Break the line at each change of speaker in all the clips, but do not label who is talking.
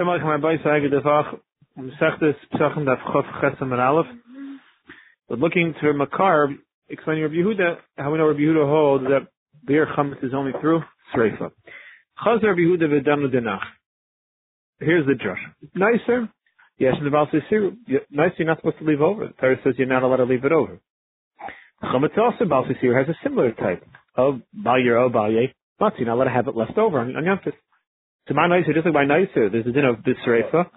Shema Lechem Abayis Ha'eged Devach, Mesechtes Pesachim Daf Chof Chesam and Aleph. But looking to Makar, explaining Rabbi Yehuda, how we know Rabbi Yehuda holds that beer chametz is only through Sreifa. Chaz Rabbi Yehuda v'danu denach. Here's the drush. Nicer, yes, in the Baal Sisiru. Nicer, you're not supposed to leave over. The Torah says you're not allowed to leave it over. Chametz also, Baal Sisiru has a similar type of Baal Yero, Baal Yeh. You're not allowed to have it left over on, on Yom So my nicer, just like my nicer, there's a din of Bisreifa.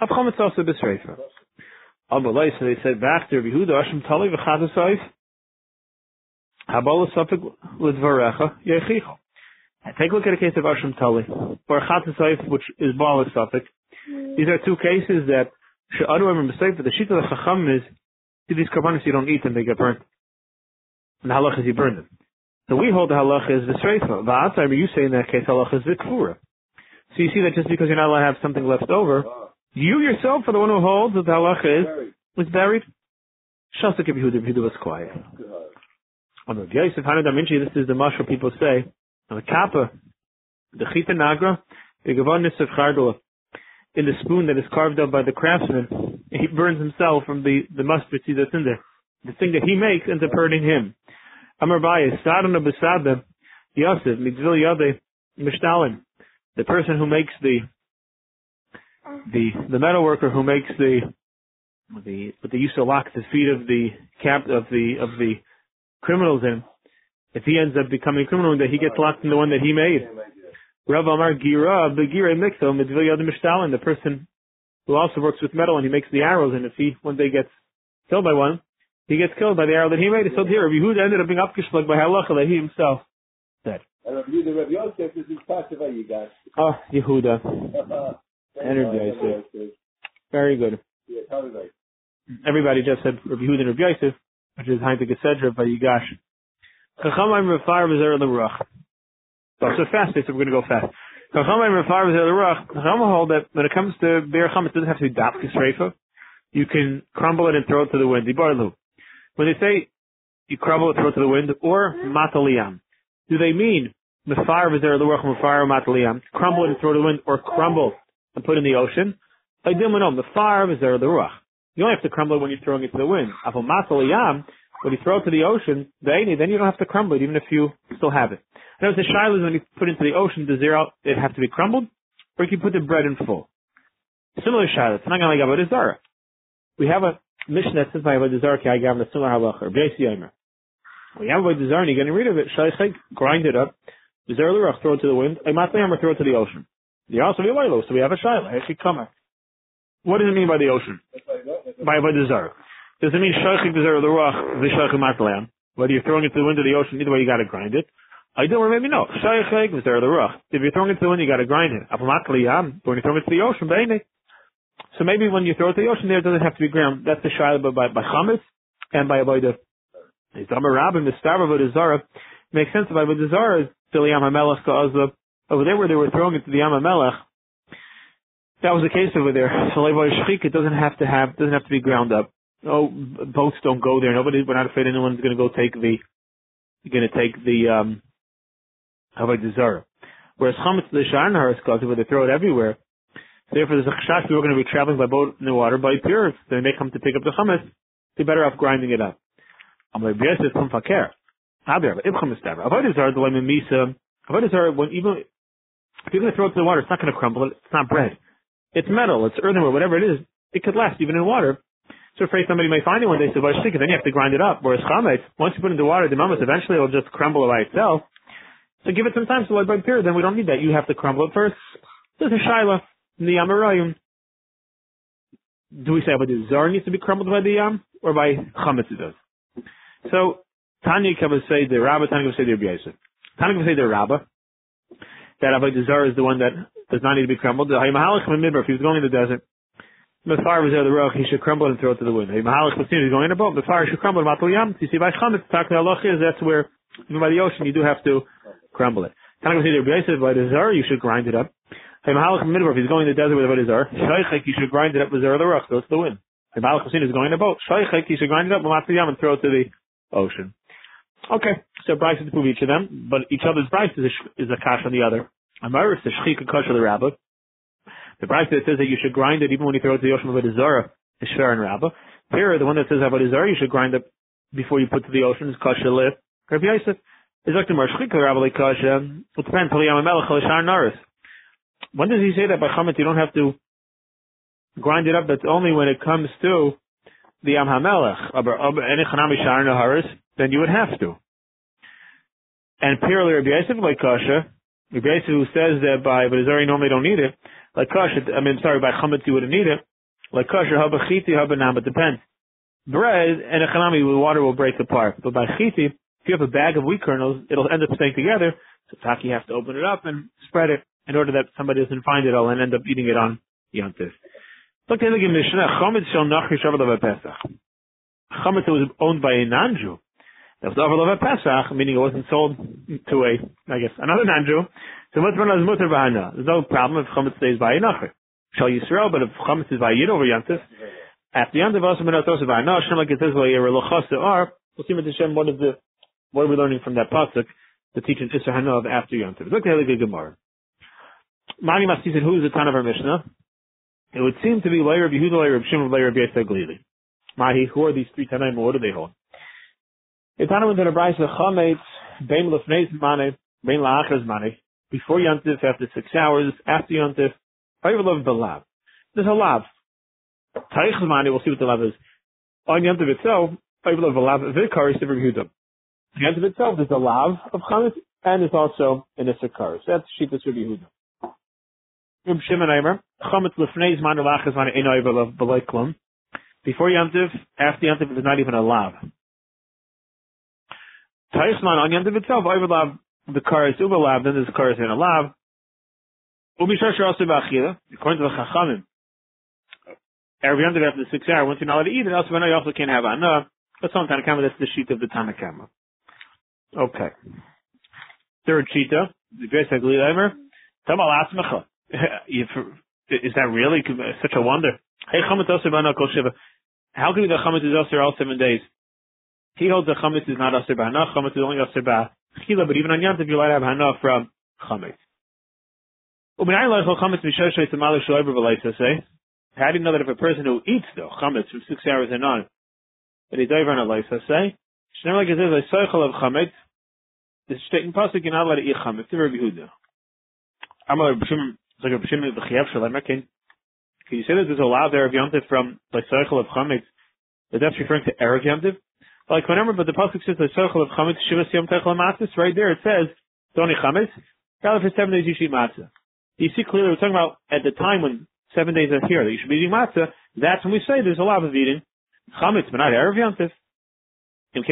Of Chametz also Bisreifa. Amalai, so they said back to Rabbi Yehuda, Ashim Tali v'chadasayif. Habala Safik Lidvarecha Yechicho. Take a look at a case of Asham Tali, or Chatasayif, which is Bala Safik. These are two cases that and mistake, but the Shita of the Chacham is, to these karbanis you don't eat them, they get burnt. And the halach is you burn them. So we hold the halach is Visreifa. Va'atzai, you say in that case halach is Vikfura. So you see that just because you're not allowed to have something left over, you yourself are the one who holds that the halach is, was buried. Shasta Yehuda, Yehuda was quiet. On the Yosef Hanadamintzi, this is the mashal people say, on the kappa, the chita nagra, the gavanis of chardula, in the spoon that is carved up by the craftsman, he burns himself from the, the mustard seed that's in there. The thing that he makes ends up hurting him. Amar Baya, Sadana Besada, Yosef, Mitzvil Yade, Mishtalim, the person who makes the, the, the metal worker who makes the, the, what they used to lock the feet of the cap, of the, of the criminals in, if he ends up becoming a criminal, that he gets locked in the one that he made. Rav Amar Gira, the Gira Mixo, Mitzvah Yad Mishtalin, the person who also works with metal and he makes the arrows, and if he one day gets killed by one, he gets killed by the arrow that he made. So here, Yehuda ended up being upkishlag by halacha that he himself
Rabbi Yehuda, Rabbi Yosef, this is you guys.
Oh, Yehuda. Energy, Very good.
Yeah, right.
Everybody just said Rabbi Yehuda and Rabbi Yosef which is Hainte Gesedra by Yigash. Chachamim Rafar V'zer L'Ruach. So, so fast, so we're going to go fast. Chachamim Rafar V'zer L'Ruach. Chachamim hold that when it comes to Be'er Cham, it doesn't have to be Dapkis Reifa. You can crumble it and throw it to the wind. Ibarlu. When they say you crumble it, throw it to the wind, or Mataliyam, do they mean Mefar V'zer L'Ruach, Mefar Mataliyam, crumble it and throw to the wind, or crumble and put in the ocean? I didn't know. Mefar V'zer L'Ruach. You only have to crumble it when you're throwing it to the wind. When you throw it to the ocean, then you don't have to crumble it, even if you still have it. Now, the shiloh when you put into the ocean, does it have to be crumbled? Or you can put the bread in full. Similar shiloh. It's not going to like Avodah. We have a mission that says by Avodah Zarah, ki I gav the similar halacha, or Beis Yomer. You have Avodah Zarah and you're getting rid of it, shaychik, grind it up, Zerah L'Ruach, throw it to the wind, Imatlayam, or throw it to the ocean. You also a so we have a actually come What does it mean by the ocean? by Avodah Zarah. Does it mean Shaychik B'Zerah L'Ruach V'Shaychik Matlayam? Whether you're throwing it to the wind or the ocean, either way you gotta grind it. I don't maybe no. Shaychik B'Zerah L'Ruach. If you're throwing it to the wind, you gotta grind it. Apo Matlayam, when you're throwing it to the ocean, B'Einei. So maybe when you throw it to the ocean there, doesn't have to be ground. That's the Shayla by, by Chametz and by Avodah. It's Amar Rabbim, the star of Avodah Zarah. Makes sense by Avodah Zarah is Till Yam HaMelach Over there where they were throwing it to the Yam HaMelach, that was the case over there. It doesn't have to have, doesn't have to be ground up. No, boats don't go there. Nobody, we're not afraid anyone's going to go take the, to take the, um, how about Zara. Whereas Chametz the Sharnahar is called, where they throw it everywhere. Therefore, there's a chashash people are going to be traveling by boat in the water by pure. They may come to pick up the chametz. They're better off grinding it up. I'm like, yes, it's from fakir. Avodah Zarah, the way Misa, Avodah Zarah, when even, if you're going to throw it to the water, it's not going to crumble. It's not bread. It's metal, it's earthenware, whatever it is, it could last even in water. So afraid somebody may find it one day, so then you have to grind it up. Whereas chametz, once you put it in the water, the mamas, eventually it'll just crumble by itself. So give it some time, so like by period, then we don't need that. You have to crumble it first. There's a shaila in the Amarayim. Do we say about the zar needs to be crumbled by the yam, or by chametz it does? So, Tanya say the rabba, Tanya say the Yosef. Tanya say the rabba, that Avodah Zarah is the one that does not need to be crumbled. If he was going in the desert, Mefar was there the rock, he should crumble and throw it to the wind. If he's going in a boat, Mefar should crumble Matul Yam. You see by Chametz, Takna Allah is that's where even by the ocean you do have to crumble it. Tanakh was either by the Zarah, you should grind it up. If he's going in the desert with Avodah Zarah, Shaychek, you should grind it up with Zarah the rock, throw it to the wind. If Malach is going in a boat, Shaychek, you should grind it up with Matul Yam and throw it to the ocean. Okay, so to prove each of them, but each other's Bryce is a, is a kash on the other. Amaris the shchika kosher the rabbi. The Bride that says that you should grind it even when you throw it to the ocean with a zara is fair and Rabbah. Here, the one that says about a zara you should grind it before you put it to the ocean is kasha lif. Rabbi Yosef is like the marshchika Rabbi kasha. It depends. When does he say that by chametz you don't have to grind it up? That's only when it comes to the Am HaMelech. Then you would have to. And purely Rabbi Yosef like kasha, Rabbi Yosef who says that by but Azari normally don't need it, like kasha, I mean sorry, by chametz you wouldn't need it. Like kasha haba chiti haba nam, it depends. Bread and a chanami with water will break apart. But by chiti, if you have a bag of wheat kernels, it'll end up staying together. So taki have to open it up and spread it in order that somebody doesn't find it all and end up eating it on Yantif. Look at the Mishnah. Chametz shall nachri shavar Pesach. Chametz was owned by a non-Jew that was over Leva Pesach, meaning it wasn't sold to a, I guess, another non-Jew. So Mutter is Mutter Bahana. There's no problem if Chametz stays by Yinacher. Shall Yisrael, but if Chametz is by Yid over Yantif, after Yantif also Menot also by Yinacher, Shem like it says, well, you're are, we'll see what Hashem, what is the, what are we learning from that pasuk to teach an Isser Hanav after Yantif? Look at the Gemara. Mani Masti said, who is the ton of our Mishnah? It would seem to be Leir of Yehuda, Leir of Shimon, Leir of Yisrael Glili. Mahi, who are these three Tanaim, what do they hold? Before Yantif, after six hours, after Balav. There's a lav. Tarich's Mane, we'll see what the lav is. On Yantif itself. Yantif itself, there's a lav of Chametz, and there's also an Issachar. So that's Shita Sivir Yehuda. Reb Shimon Eimer, Chametz Lefnei's Mane, La'achas Mane, Ein Ayvalav Balai Klum. Before Yantif, after Yantif, there's not even a lav. Teichman on Yom itself, overlap the car is overlap, then there's car is in a also ba'achila, according to the Chachamim. Erev Yom after the six hour, once you're not allowed to eat it, also you also can't have anah. That's on Tanakama, that's the sheet of the Tanakama. Okay. Third shita, the Grace Aglilamer, Tamal Asmacha. Is that really such a wonder? How can the Chametz is Osir all seven days? He holds that chametz is not aser b'hana. Chametz is only aser b'chila, but even on yantiv you're allowed to have hana from chametz. How do you know that if a person who eats though chametz from six hours and on, that he's over on a leisa say? Shneim like it says a cycle of chametz. The statement pasuk you're not allowed to eat chametz. To Rabbi Huda. Amal b'shim like b'shim b'chiyav shalem. Can you say that there's a law there of yontif from the cycle of chametz? That that's referring to erev yontif? Like whenever, but the pasuk says the circle of chametz shivas yom techel matzah. Right there, it says doni chametz. Rather for seven days you should eat matzah. You see clearly we're talking about at the time when seven days are here that you should be eating matzah. That's when we say there's a lot of eating chametz, but not erev yontif. When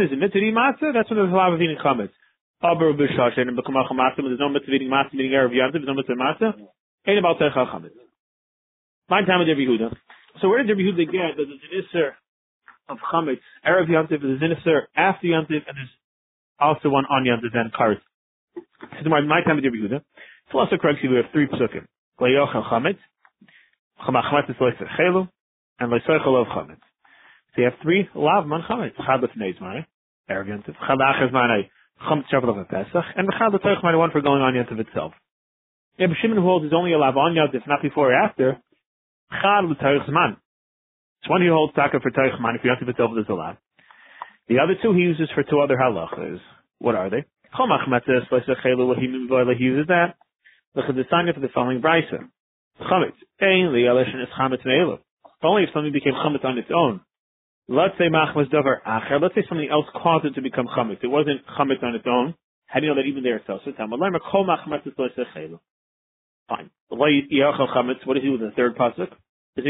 is it mitzvah eating matzah? That's when there's a lot of eating chametz. Aber b'shashen and become matzah, but there's no mitzvah eating matzah, meaning erev yontif. There's no mitzvah matzah. Ain't about techel chametz. My time with Yehuda. So where did Rabbi Yehuda get that there's an of Chametz, Erev Yantiv, there's an Isser after Yantiv, and there's also one on Yantiv and Karet. So my, my time with Rabbi Yehuda. It's also correct we have three psukim. Le'yochel Chametz, Chametz is Le'ser Chelu, and Le'soichel of Chametz. So you have three Lav Man Chametz. Chad Lefnei Zmai, Erev Yantiv, Chad Achaz Manai, Chametz of Pesach, and Chad Manai, one for going on Yantiv itself. Rabbi Shimon holds is only a Lav on Yantiv, not before or after, L'tarich zman. It's one he holds taka for tarich man if you have to be told there's a lot. The other two he uses for two other halachas. What are they? Chomach matzes l'sechelu what he he uses that. Look at the sign for the following brisa. Chametz. Ein li'alesh is chametz me'elu. Only if something became chametz on its own. Let's say machmas davar acher. Let's say something else caused it to become chametz. It wasn't chametz on its own. How do you know that even there it's also? Fine. What does he do with the third pasuk? How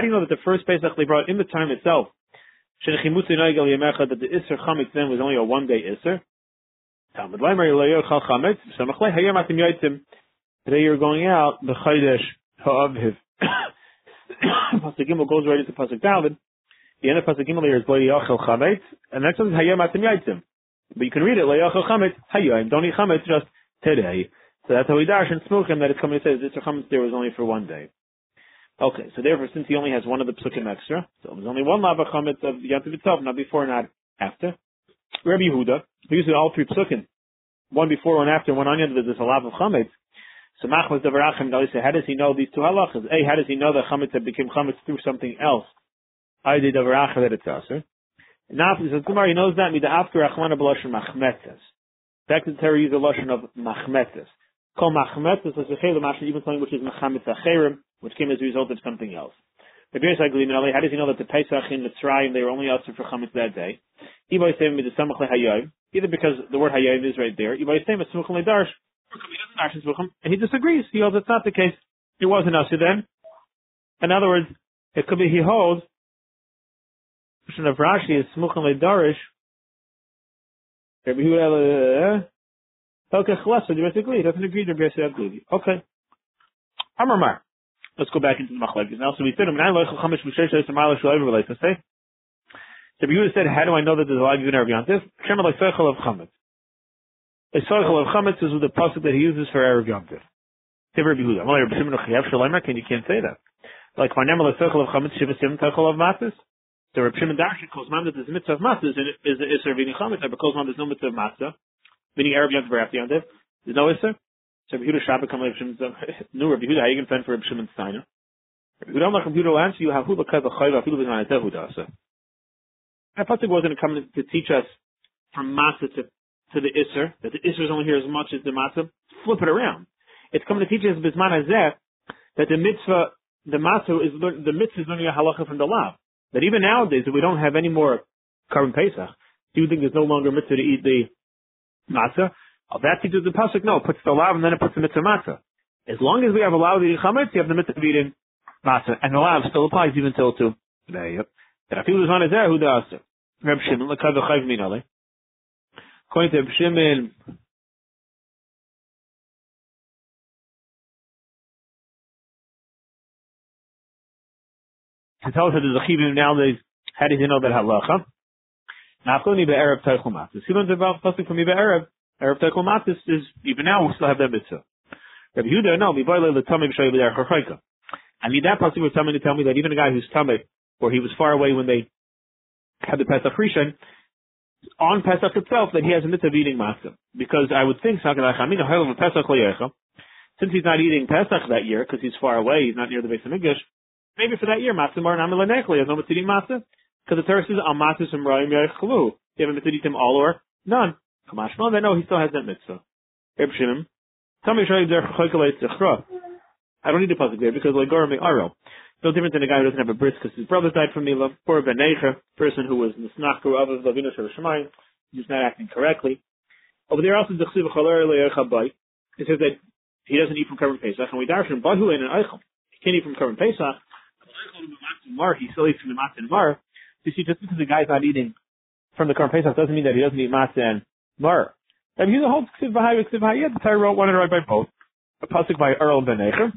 do you know that the first Pesach they brought in the time itself? That the Isser Chametz then was only a one day Isser. Today you're going out the Chaydesh Ha'avhiv. Pasuk Gimel goes right into Pasuk Daled. The end of Pasuk Gimel here is Lo Yachel Chametz, and next one is Hayom Atim Yaitzim. But you can read it, Le'yachal chametz, hayoim, don't eat chametz just today. So that's how we dash and smoking that it's coming to say this chametz there was only for one day. Okay, so therefore, since he only has one of the psukim extra, so there's only one lava chametz of Yantiv itself, not before, not after. Rabbi Yehuda, we use all three psukim, one before, one after, one on the there's a lot of chametz. So Machmas Devarachim, how does he know these two halachas? A, how does he know that chametz had become chametz through something else? I did Devarachim that it's aser. Now, so Tumar, he knows that, mida after Achmana B'loshen Machmetes. Back to the Torah, use the Loshen of Machmetes. Call Machmetes, as a Mashal, even something which is Machamet Acherim, which came as a result of something else. The Beis Haglin, how does he know that the Pesach in Mitzrayim, they were only asked for chametz that day? Either because the word Hayayim is right there, and he disagrees. He holds it's not the case. It wasn't us then. In other words, it could be he holds of Rashi is Smuchim Leidarish. Rabbi Huda, okay, Chalasa, agree. Doesn't agree to Rabbi Okay. Amar Let's go back into the machlekes now. So we said, "Nine loichel chamish b'sheish leis amal shloiv eh? relates." Let's say. So Yehuda said, "How do I know that there's a lot of Erev Yontif?" Shem like seichel of chametz. A seichel of chametz is the pasuk that he uses for Erev Yontif. Say Rabbi Yehuda, "Well, Rabbi Shimon Chayav Shalomer, can you can't say that? Like my name like seichel of chametz shivasim teichel of matzis." So Rabbi Shimon Darshan calls man that there's a mitzvah of matzis and is is serving chametz, but calls man there's no mitzvah of matzah, meaning Erev Yontif or after Yontif. There's no issue. So Rabbi Yehuda Shabbat come Rabbi Shimon no Rabbi Yehuda how you can fend for Rabbi Shimon Steiner. Rabbi Yehuda Amar Computer will answer you who b'kav b'chayv afilu b'zman etehu dasa. That pasuk wasn't coming to teach us from matzah to to the iser that the iser is only here as much as the matzah. Flip it around. It's coming to teach us b'zman hazeh that the mitzvah the matzah is the mitzvah is learning a halacha from the law. That even nowadays, if we don't have any more karban pesach, do you think there's no longer mitzvah to eat the matzah? Oh, that teaches the pasuk. No, it puts the lav and then it puts the mitzvah matzah. As long as we have a lav eating chametz, you have the mitzvah of eating matzah, and the lav still applies even till to today. Yep. According to Reb Shimon, to tell us that there's a chivim nowadays, how does he know that halacha? Nachoni be'erev teichel matzah. He learns about pasuk from Erev Erev Tekel Matis is, even now we still have that mitzvah. Rabbi Yehuda, no, Mivoyle the Tamei B'Shay B'Derech HaChoyka. I mean, that pasuk was telling to tell me that even a guy who's Tamei, or he was far away when they had the Pesach Rishon, on Pesach itself, that he has a mitzvah of eating matzah. Because I would think, since he's not eating Pesach that year, because he's far away, he's not near the base of English, maybe for that year, matzah mar namilanechli, has no eating matzah. Because the Torah says, al matzah some rayim yachlu. You have a them all or none. Kamashma, then no, he still has that mitzvah. Reb Shimon, tell me show you der I don't need a pasuk there because like Goram Aro. No different than a guy who doesn't have a bris because his brother died from Mila. Poor Ben person who was Nisnachu of Lavina Shemayim, who's not acting correctly. Over there also. It says that he doesn't eat from Karban Pesach, and we darshan Bahu and an Eichel. He can't eat from Karban Pesach. He still eats from mar. You see, just because the guy's not eating from the Karban Pesach doesn't mean that he doesn't eat matzah and Mar. And he's a whole Ksiv Bahai, Ksiv Bahai. The Torah wrote one and right by both. A pasuk by Earl Ben Echer,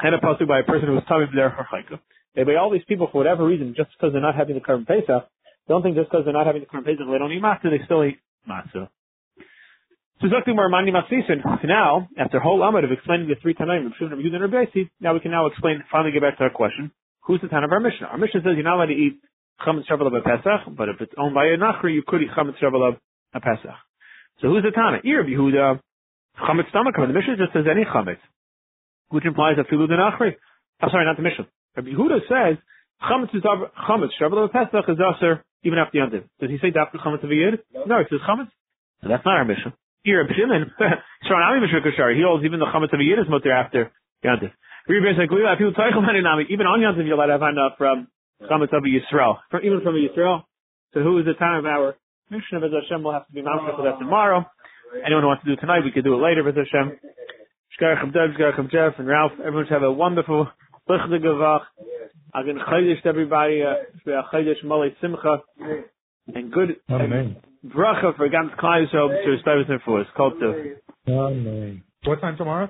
and a pasuk by a person who was coming there for Chayka. Anyway, all these people, for whatever reason, just because they're not having the Karban Pesach, don't think just because they're not having the Karban Pesach, they don't eat matzah, they still eat matzah. So now, after a whole amud of explaining the three Tanaim, Reb Yehuda and Rabbi now we can now explain, finally get back to our question. Who's the Tan of our Mishnah? Our Mishnah says you're not allowed to eat chametz shavalav Pesach, but if it's owned by a Nachri, you could eat chametz shavalav a Pesach. So who's the Tana? Ir Yehuda, Chametz stomach. The Mishnah just says any Chametz, which implies a Filu Denachri. I'm sorry, not the Mishnah. Rabbi Yehuda says Chametz is Chametz. Shabbos of Pesach is Aser even after Yantiv. Does he say Dafka Chametz of Yid? No. it says Chametz. So that's not our Mishnah. Ir Rabbi Shimon. He holds even the Chametz of Yid is Mutter after Yantiv. Even on Yantiv, you're allowed to have enough from Chametz of Yisrael. from Even from Yisrael. So who is the time of our Mishnah Bez Hashem will have to be mamshach for that tomorrow. Anyone who wants to do it tonight, we could do it later Bez Hashem. Shkarach Dev, Shkarach Jeff, and Ralph. Everyone should have a wonderful Lichde Gavach. Again, Chaydish to everybody. Uh, Chaydish Malay Simcha. And good Amen. bracha for Gams Klai so um, to stay with him for us. Called to.
Amen. What time tomorrow?